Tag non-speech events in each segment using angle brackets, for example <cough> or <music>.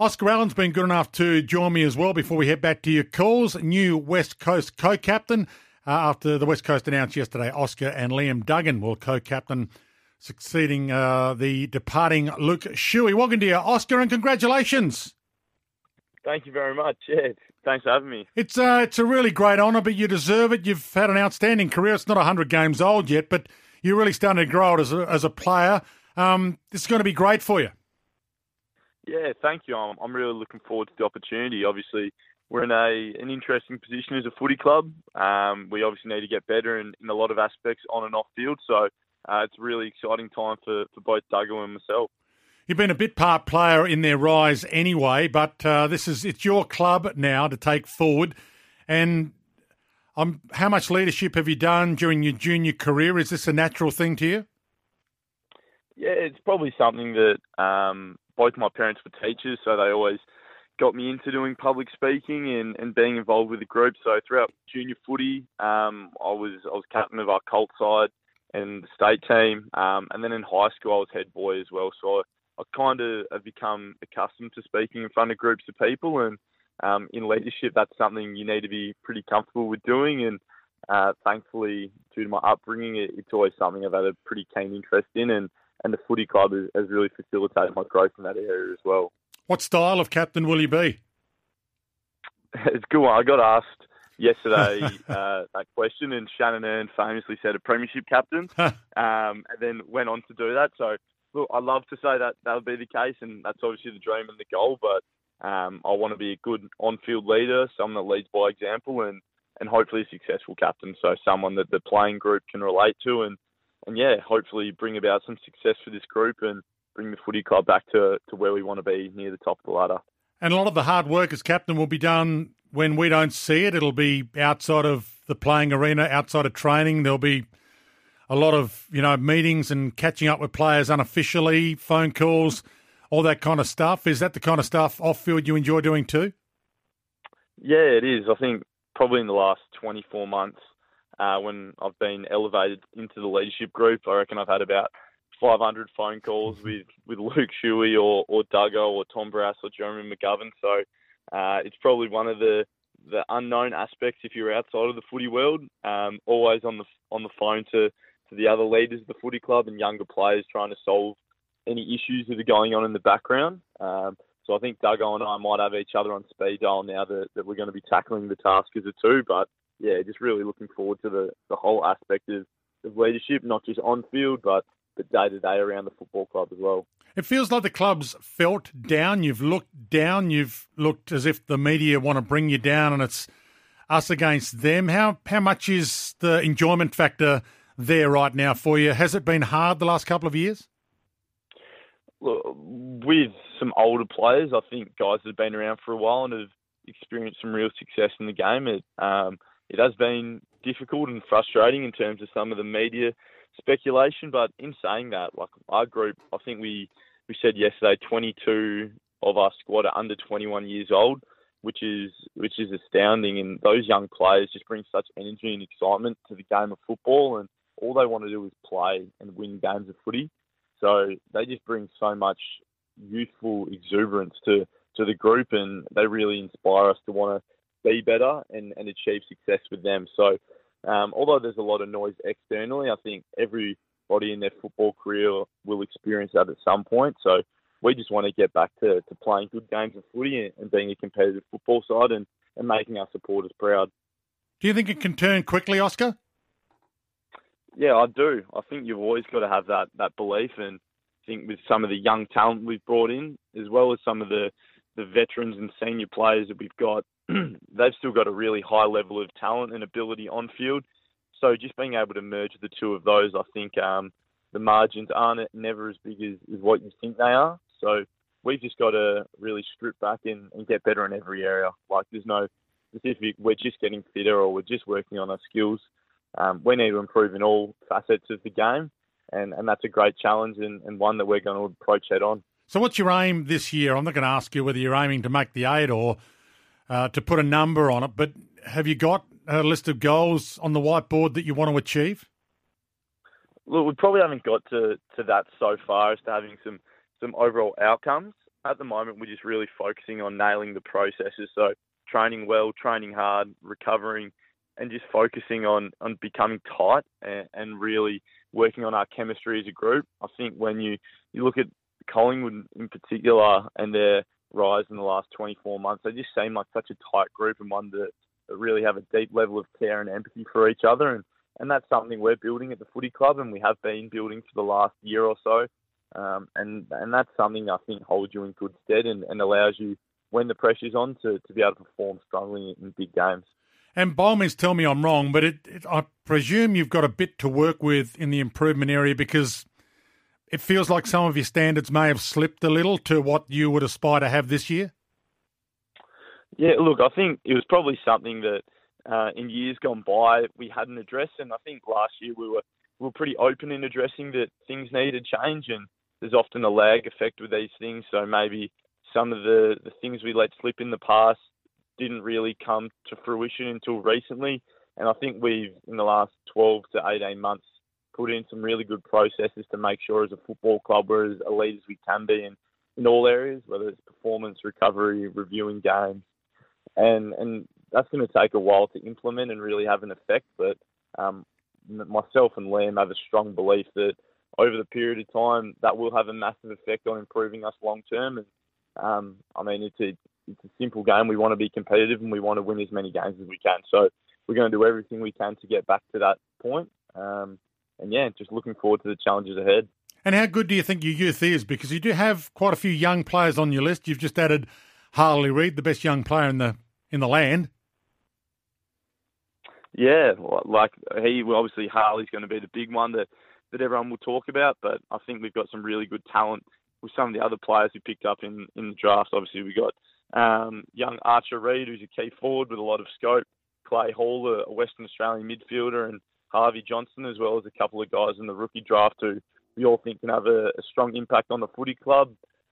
Oscar Allen's been good enough to join me as well before we head back to your calls. New West Coast co captain uh, after the West Coast announced yesterday Oscar and Liam Duggan will co captain, succeeding uh, the departing Luke Shuey. Welcome to you, Oscar, and congratulations. Thank you very much. Yeah, thanks for having me. It's uh, it's a really great honour, but you deserve it. You've had an outstanding career. It's not hundred games old yet, but you're really starting to grow it as a, as a player. Um, this is going to be great for you. Yeah, thank you. I'm, I'm really looking forward to the opportunity. Obviously, we're in a an interesting position as a footy club. Um, we obviously need to get better in, in a lot of aspects on and off field. So uh, it's a really exciting time for, for both Duggan and myself. You've been a bit part player in their rise anyway, but uh, this is it's your club now to take forward. And um, how much leadership have you done during your junior career? Is this a natural thing to you? Yeah, it's probably something that um, both my parents were teachers, so they always got me into doing public speaking and, and being involved with the group. So throughout junior footy, um, I was I was captain of our Colt side and the state team, um, and then in high school I was head boy as well. So I, I kind of have become accustomed to speaking in front of groups of people, and um, in leadership that's something you need to be pretty comfortable with doing. And uh, thankfully, due to my upbringing, it, it's always something I've had a pretty keen interest in, and and the footy club has, has really facilitated my growth in that area as well. What style of captain will you be? <laughs> It's a good one. I got asked yesterday <laughs> uh, that question, and Shannon Hurn famously said a premiership captain, <laughs> um, and then went on to do that. So, look, I love to say that that would be the case, and that's obviously the dream and the goal. But um, I want to be a good on-field leader, someone that leads by example, and and hopefully a successful captain. So, someone that the playing group can relate to, and and yeah, hopefully bring about some success for this group and bring the footy club back to, to where we want to be near the top of the ladder. And a lot of the hard work as captain will be done when we don't see it. It'll be outside of the playing arena, outside of training. There'll be a lot of you know meetings and catching up with players unofficially, phone calls, all that kind of stuff. Is that the kind of stuff off field you enjoy doing too? Yeah, it is. I think probably in the last 24 months, uh, when I've been elevated into the leadership group, I reckon I've had about 500 phone calls mm-hmm. with, with Luke Shuey or, or Duggo or Tom Barrass or Jeremy McGovern. So uh, it's probably one of the, the unknown aspects if you're outside of the footy world. Um, always on the on the phone to, to the other leaders of the footy club and younger players trying to solve any issues that are going on in the background. Um, so I think Duggo and I might have each other on speed dial now that, that we're going to be tackling the task as a two. But yeah, just really looking forward to the, the whole aspect of, of leadership, not just on field, but the day to day around the football club as well. It feels like the club's felt down. You've looked down. You've looked as if the media want to bring you down, and it's us against them. How how much is the enjoyment factor there right now for you? Has it been hard the last couple of years? Look, with some older players, I think guys that have been around for a while and have experienced some real success in the game. It, um, it has been difficult and frustrating in terms of some of the media speculation. But in saying that, like our group, I think we we said yesterday, 22 of our squad are under 21 years old, which is which is astounding. And those young players just bring such energy and excitement to the game of football, and all they want to do is play and win games of footy. So they just bring so much youthful exuberance to to the group, and they really inspire us to want to be better and, and achieve success with them. So, um, although there's a lot of noise externally, I think everybody in their football career will experience that at some point. So, we just want to get back to, to playing good games of footy and, and being a competitive football side and, and making our supporters proud. Do you think it can turn quickly, Oscar? Yeah, I do. I think you've always got to have that, that belief. And I think with some of the young talent we've brought in, as well as some of the, the veterans and senior players that we've got, <clears throat> they've still got a really high level of talent and ability on field. So just being able to merge the two of those, I think um, the margins aren't never as big as, as what you think they are. So we've just got to really strip back and, and get better in every area. Like there's no specific, we're just getting fitter or we're just working on our skills. Um, we need to improve in all facets of the game, and, and that's a great challenge and, and one that we're going to approach head on. So, what's your aim this year? I'm not going to ask you whether you're aiming to make the eight or uh, to put a number on it, but have you got a list of goals on the whiteboard that you want to achieve? Look, we probably haven't got to, to that so far as to having some, some overall outcomes. At the moment, we're just really focusing on nailing the processes. So, training well, training hard, recovering, and just focusing on, on becoming tight and, and really working on our chemistry as a group. I think when you, you look at Collingwood in particular and their rise in the last 24 months, they just seem like such a tight group and one that really have a deep level of care and empathy for each other. And, and that's something we're building at the footy club and we have been building for the last year or so. Um, and, and that's something I think holds you in good stead and, and allows you, when the pressure's on, to, to be able to perform strongly in big games. And by all means, tell me I'm wrong, but it, it, I presume you've got a bit to work with in the improvement area because it feels like some of your standards may have slipped a little to what you would aspire to have this year. Yeah, look, I think it was probably something that uh, in years gone by we hadn't addressed, and I think last year we were we were pretty open in addressing that things needed change, and there's often a lag effect with these things. So maybe some of the the things we let slip in the past didn't really come to fruition until recently. And I think we've, in the last 12 to 18 months, put in some really good processes to make sure as a football club we're as elite as we can be in, in all areas, whether it's performance, recovery, reviewing games. And, and that's going to take a while to implement and really have an effect. But um, myself and Liam have a strong belief that over the period of time, that will have a massive effect on improving us long term. And um, I mean, it's a, it's a simple game. We want to be competitive and we want to win as many games as we can. So we're going to do everything we can to get back to that point. Um, and yeah, just looking forward to the challenges ahead. And how good do you think your youth is? Because you do have quite a few young players on your list. You've just added Harley Reid, the best young player in the in the land. Yeah, like he obviously Harley's going to be the big one that that everyone will talk about. But I think we've got some really good talent with some of the other players we picked up in in the draft. Obviously, we got um, young Archer Reid, who's a key forward with a lot of scope. Clay Hall, a Western Australian midfielder, and Harvey Johnston, as well as a couple of guys in the rookie draft who we all think can have a, a strong impact on the footy club,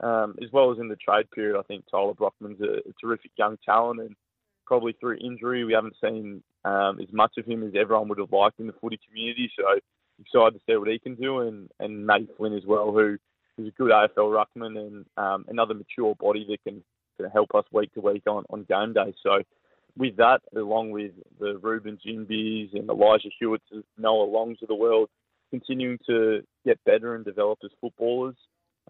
um, as well as in the trade period. I think Tyler Brockman's a, a terrific young talent, and probably through injury, we haven't seen um, as much of him as everyone would have liked in the footy community. So excited to see what he can do, and and Matty Flynn as well, who is a good AFL ruckman and um, another mature body that can to help us week to week on, on game day. So with that, along with the Reuben Ginbys and Elijah Hewetts, Noah Longs of the world, continuing to get better and develop as footballers.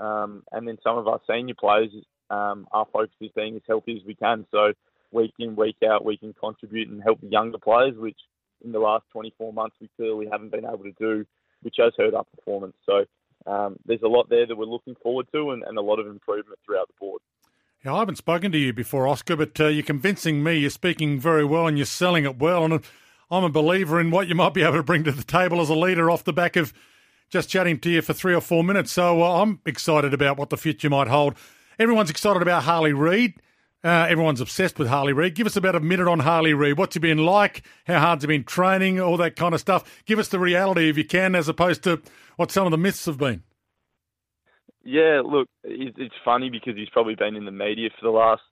Um, and then some of our senior players, um, our focus is being as healthy as we can. So week in, week out, we can contribute and help the younger players, which in the last 24 months we clearly haven't been able to do, which has hurt our performance. So um, there's a lot there that we're looking forward to and, and a lot of improvement throughout the board. Yeah, I haven't spoken to you before, Oscar, but uh, you're convincing me. You're speaking very well and you're selling it well. And I'm a believer in what you might be able to bring to the table as a leader off the back of just chatting to you for three or four minutes. So uh, I'm excited about what the future might hold. Everyone's excited about Harley Reid. Uh, everyone's obsessed with Harley Reid. Give us about a minute on Harley Reid. What's he been like? How hard's he been training? All that kind of stuff. Give us the reality if you can, as opposed to what some of the myths have been. Yeah, look, it's funny because he's probably been in the media for the last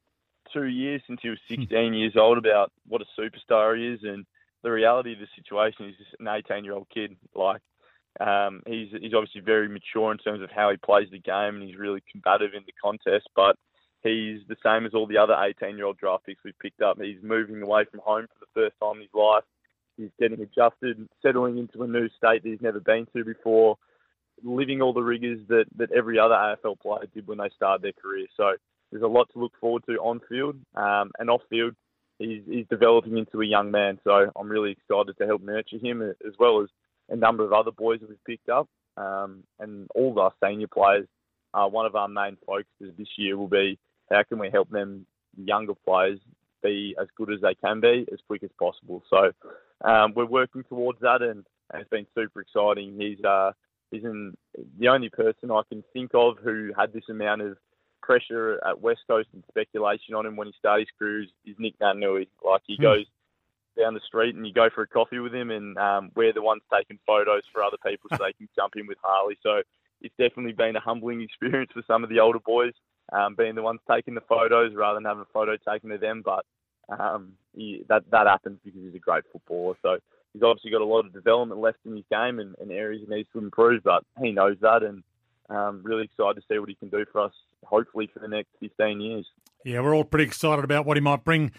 two years since he was hmm. 16 years old about what a superstar he is, and the reality of the situation is just an 18 year old kid. Like, um, he's he's obviously very mature in terms of how he plays the game, and he's really combative in the contest. But he's the same as all the other 18 year old draft picks we've picked up. He's moving away from home for the first time in his life. He's getting adjusted, settling into a new state that he's never been to before living all the rigours that, that every other AFL player did when they started their career. So there's a lot to look forward to on field um, and off field. He's, he's developing into a young man, so I'm really excited to help nurture him as well as a number of other boys that we've picked up. Um, and all our senior players, uh, one of our main focuses this year will be how can we help them younger players be as good as they can be as quick as possible. So um, we're working towards that, and, and it's been super exciting. He's uh, isn't the only person I can think of who had this amount of pressure at West Coast and speculation on him when he started his career is, is Nick Naitanui. Like he Hmm. goes down the street and you go for a coffee with him, and um, we're the ones taking photos for other people so they can <laughs> jump in with Harley. So it's definitely been a humbling experience for some of the older boys, um, being the ones taking the photos rather than having a photo taken of them. But um, he, that that happens because he's a great footballer. So he's obviously got a lot of development left in his game and, and areas he needs to improve, but he knows that and um, really excited to see what he can do for us, hopefully for the next 15 years. Yeah, we're all pretty excited about what he might bring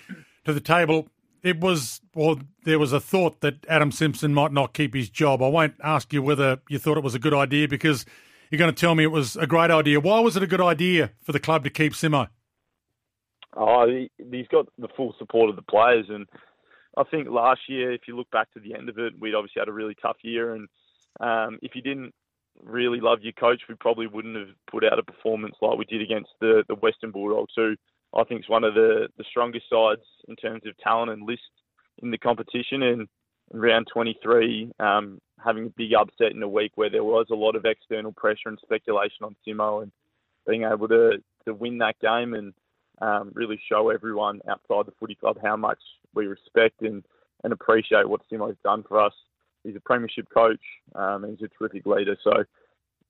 to the table. It was, well, there was a thought that Adam Simpson might not keep his job. I won't ask you whether you thought it was a good idea because you're going to tell me it was a great idea. Why was it a good idea for the club to keep Simo? Oh, he, he's got the full support of the players, and I think last year, if you look back to the end of it, we'd obviously had a really tough year, and um, if you didn't really love your coach, we probably wouldn't have put out a performance like we did against the the Western Bulldogs, who I think is one of the the strongest sides in terms of talent and list in the competition. And round 23, um, having a big upset in a week where there was a lot of external pressure and speculation on Simo, and being able to to win that game and um, really show everyone outside the footy club how much we respect and, and appreciate what Simo's done for us. He's a premiership coach um, he's a terrific leader. So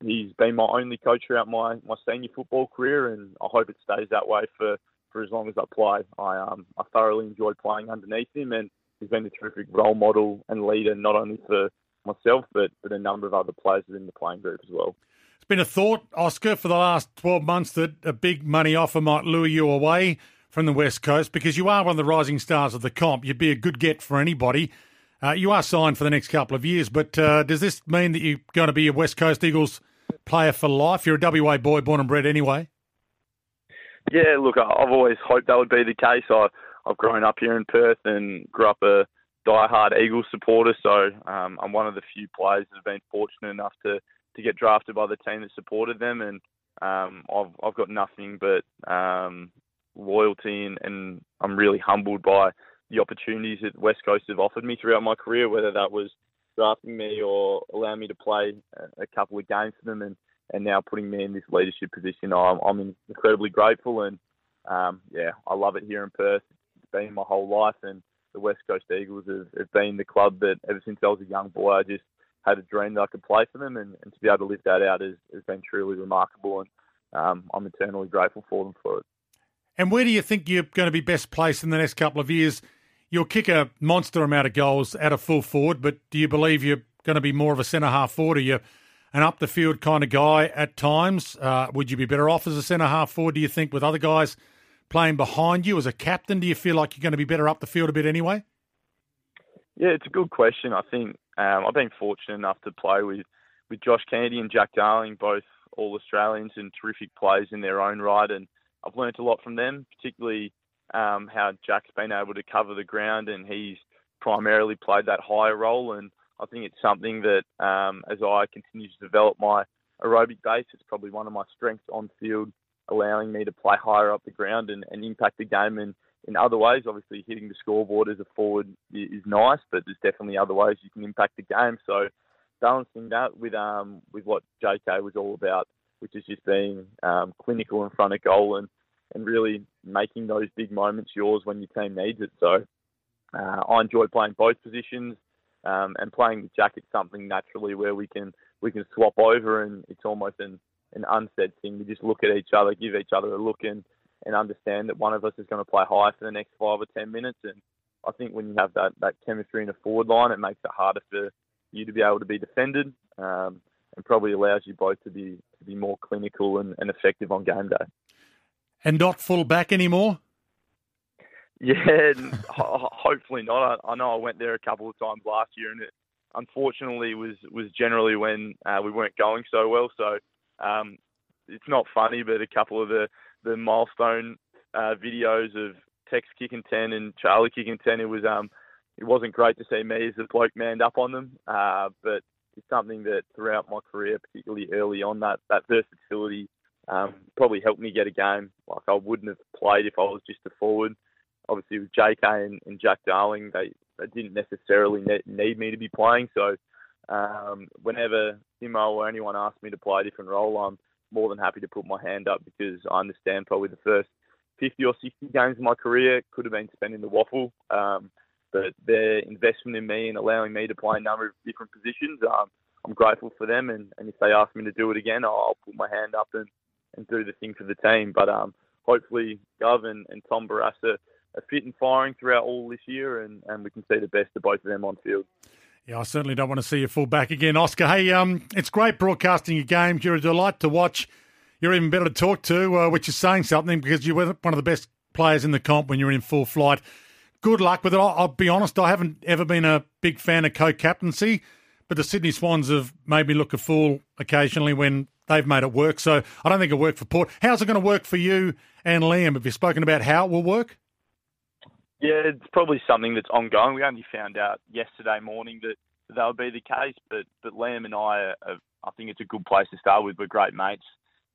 he's been my only coach throughout my, my senior football career, and I hope it stays that way for, for as long as I play. I um, I thoroughly enjoyed playing underneath him, and he's been a terrific role model and leader not only for myself but but a number of other players within the playing group as well. It's been a thought, Oscar, for the last 12 months that a big money offer might lure you away from the West Coast because you are one of the rising stars of the comp. You'd be a good get for anybody. Uh, you are signed for the next couple of years, but uh, does this mean that you're going to be a West Coast Eagles player for life? You're a WA boy, born and bred anyway. Yeah, look, I've always hoped that would be the case. I, I've grown up here in Perth and grew up a die-hard Eagles supporter, so um, I'm one of the few players that have been fortunate enough to, to get drafted by the team that supported them, and um, I've, I've got nothing but um, loyalty, and, and I'm really humbled by the opportunities that West Coast have offered me throughout my career, whether that was drafting me or allowing me to play a couple of games for them, and, and now putting me in this leadership position. I'm, I'm incredibly grateful, and um, yeah, I love it here in Perth. It's been my whole life, and the West Coast Eagles have, have been the club that ever since I was a young boy, I just had a dream that I could play for them, and, and to be able to live that out has, has been truly remarkable, and um, I'm eternally grateful for them for it. And where do you think you're going to be best placed in the next couple of years? You'll kick a monster amount of goals at a full forward, but do you believe you're going to be more of a centre half forward? Are you an up the field kind of guy at times? Uh, would you be better off as a centre half forward, do you think, with other guys playing behind you as a captain? Do you feel like you're going to be better up the field a bit anyway? Yeah, it's a good question. I think um, I've been fortunate enough to play with, with Josh Kennedy and Jack Darling, both all Australians and terrific players in their own right. And I've learnt a lot from them, particularly um, how Jack's been able to cover the ground and he's primarily played that higher role. And I think it's something that um, as I continue to develop my aerobic base, it's probably one of my strengths on field, allowing me to play higher up the ground and, and impact the game in, in other ways. Obviously, hitting the scoreboard as a forward is nice, but there's definitely other ways you can impact the game. So balancing that with um, with what JK was all about, which is just being um, clinical in front of goal and, and really making those big moments yours when your team needs it. So uh, I enjoy playing both positions um, and playing the jacket something naturally where we can we can swap over, and it's almost an an unsaid thing. We just look at each other, give each other a look, and and understand that one of us is going to play high for the next five or ten minutes. And I think when you have that that chemistry in a forward line, it makes it harder for you to be able to be defended, um, and probably allows you both to be to be more clinical and, and effective on game day. And not full back anymore. Yeah, <laughs> hopefully not. I, I know I went there a couple of times last year, and it unfortunately was was generally when uh, we weren't going so well. So um, it's not funny, but a couple of the the milestone uh, videos of Tex kicking ten and Charlie kicking ten, it was um it wasn't great to see me as a bloke manned up on them. Uh, but it's something that throughout my career, particularly early on, that that versatility um, probably helped me get a game. Like I wouldn't have played if I was just a forward. Obviously, with JK and, and Jack Darling, they, they didn't necessarily ne- need me to be playing. So um, whenever Simo or anyone asks me to play a different role, I'm more than happy to put my hand up because I understand probably the first 50 or 60 games of my career could have been spent in the WAFL. Um, but their investment in me and allowing me to play a number of different positions, um, I'm grateful for them. And, and if they ask me to do it again, I'll put my hand up and, and do the thing for the team. But um, hopefully, Gov and, and Tom Barrass are fit and firing throughout all this year, and, and we can see the best of both of them on field. Yeah, I certainly don't want to see you full back again, Oscar. Hey, um, it's great broadcasting your games. You're a delight to watch. You're even better to talk to, uh, which is saying something because you were one of the best players in the comp when you were in full flight. Good luck with it. I'll, I'll be honest, I haven't ever been a big fan of co-captaincy, but the Sydney Swans have made me look a fool occasionally when they've made it work. So I don't think it'll work for Port. How's it going to work for you and Liam? Have you spoken about how it will work? Yeah, it's probably something that's ongoing. We only found out yesterday morning that that would be the case, but but Liam and I, are, I think it's a good place to start with. We're great mates.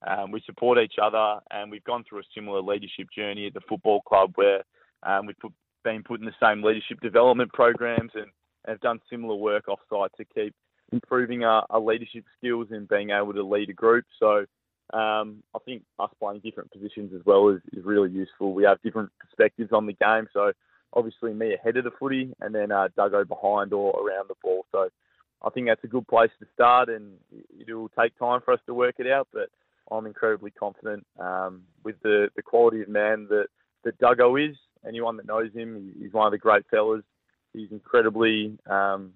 Um, we support each other, and we've gone through a similar leadership journey at the football club where um, we've put, been put in the same leadership development programs and have done similar work off-site to keep improving our, our leadership skills and being able to lead a group. So um, I think us playing different positions as well is, is really useful. We have different perspectives on the game. So obviously me ahead of the footy and then uh, Duggo behind or around the ball. So I think that's a good place to start and it will take time for us to work it out, but I'm incredibly confident um, with the, the quality of man that, that Duggo is. Anyone that knows him, he's one of the great fellas. He's incredibly um,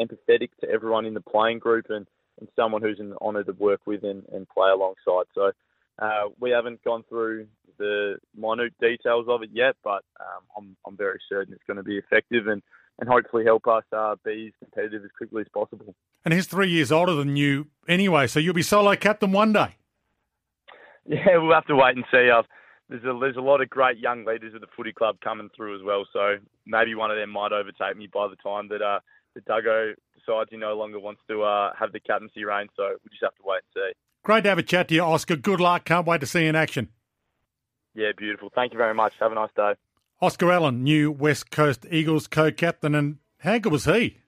empathetic to everyone in the playing group and and someone who's an honour to work with and, and play alongside. So uh, we haven't gone through the minute details of it yet, but um, I'm, I'm very certain it's going to be effective and, and hopefully help us uh, be as competitive as quickly as possible. And he's three years older than you anyway, so you'll be solo captain one day. <laughs> Yeah, we'll have to wait and see. Uh, there's a, there's a lot of great young leaders of the footy club coming through as well, so maybe one of them might overtake me by the time that uh, that Duggo decides he no longer wants to uh, have the captaincy reign. So we just have to wait and see. Great to have a chat to you, Oscar. Good luck. Can't wait to see you in action. Yeah, beautiful. Thank you very much. Have a nice day. Oscar Allen, new West Coast Eagles co-captain, and how good was he?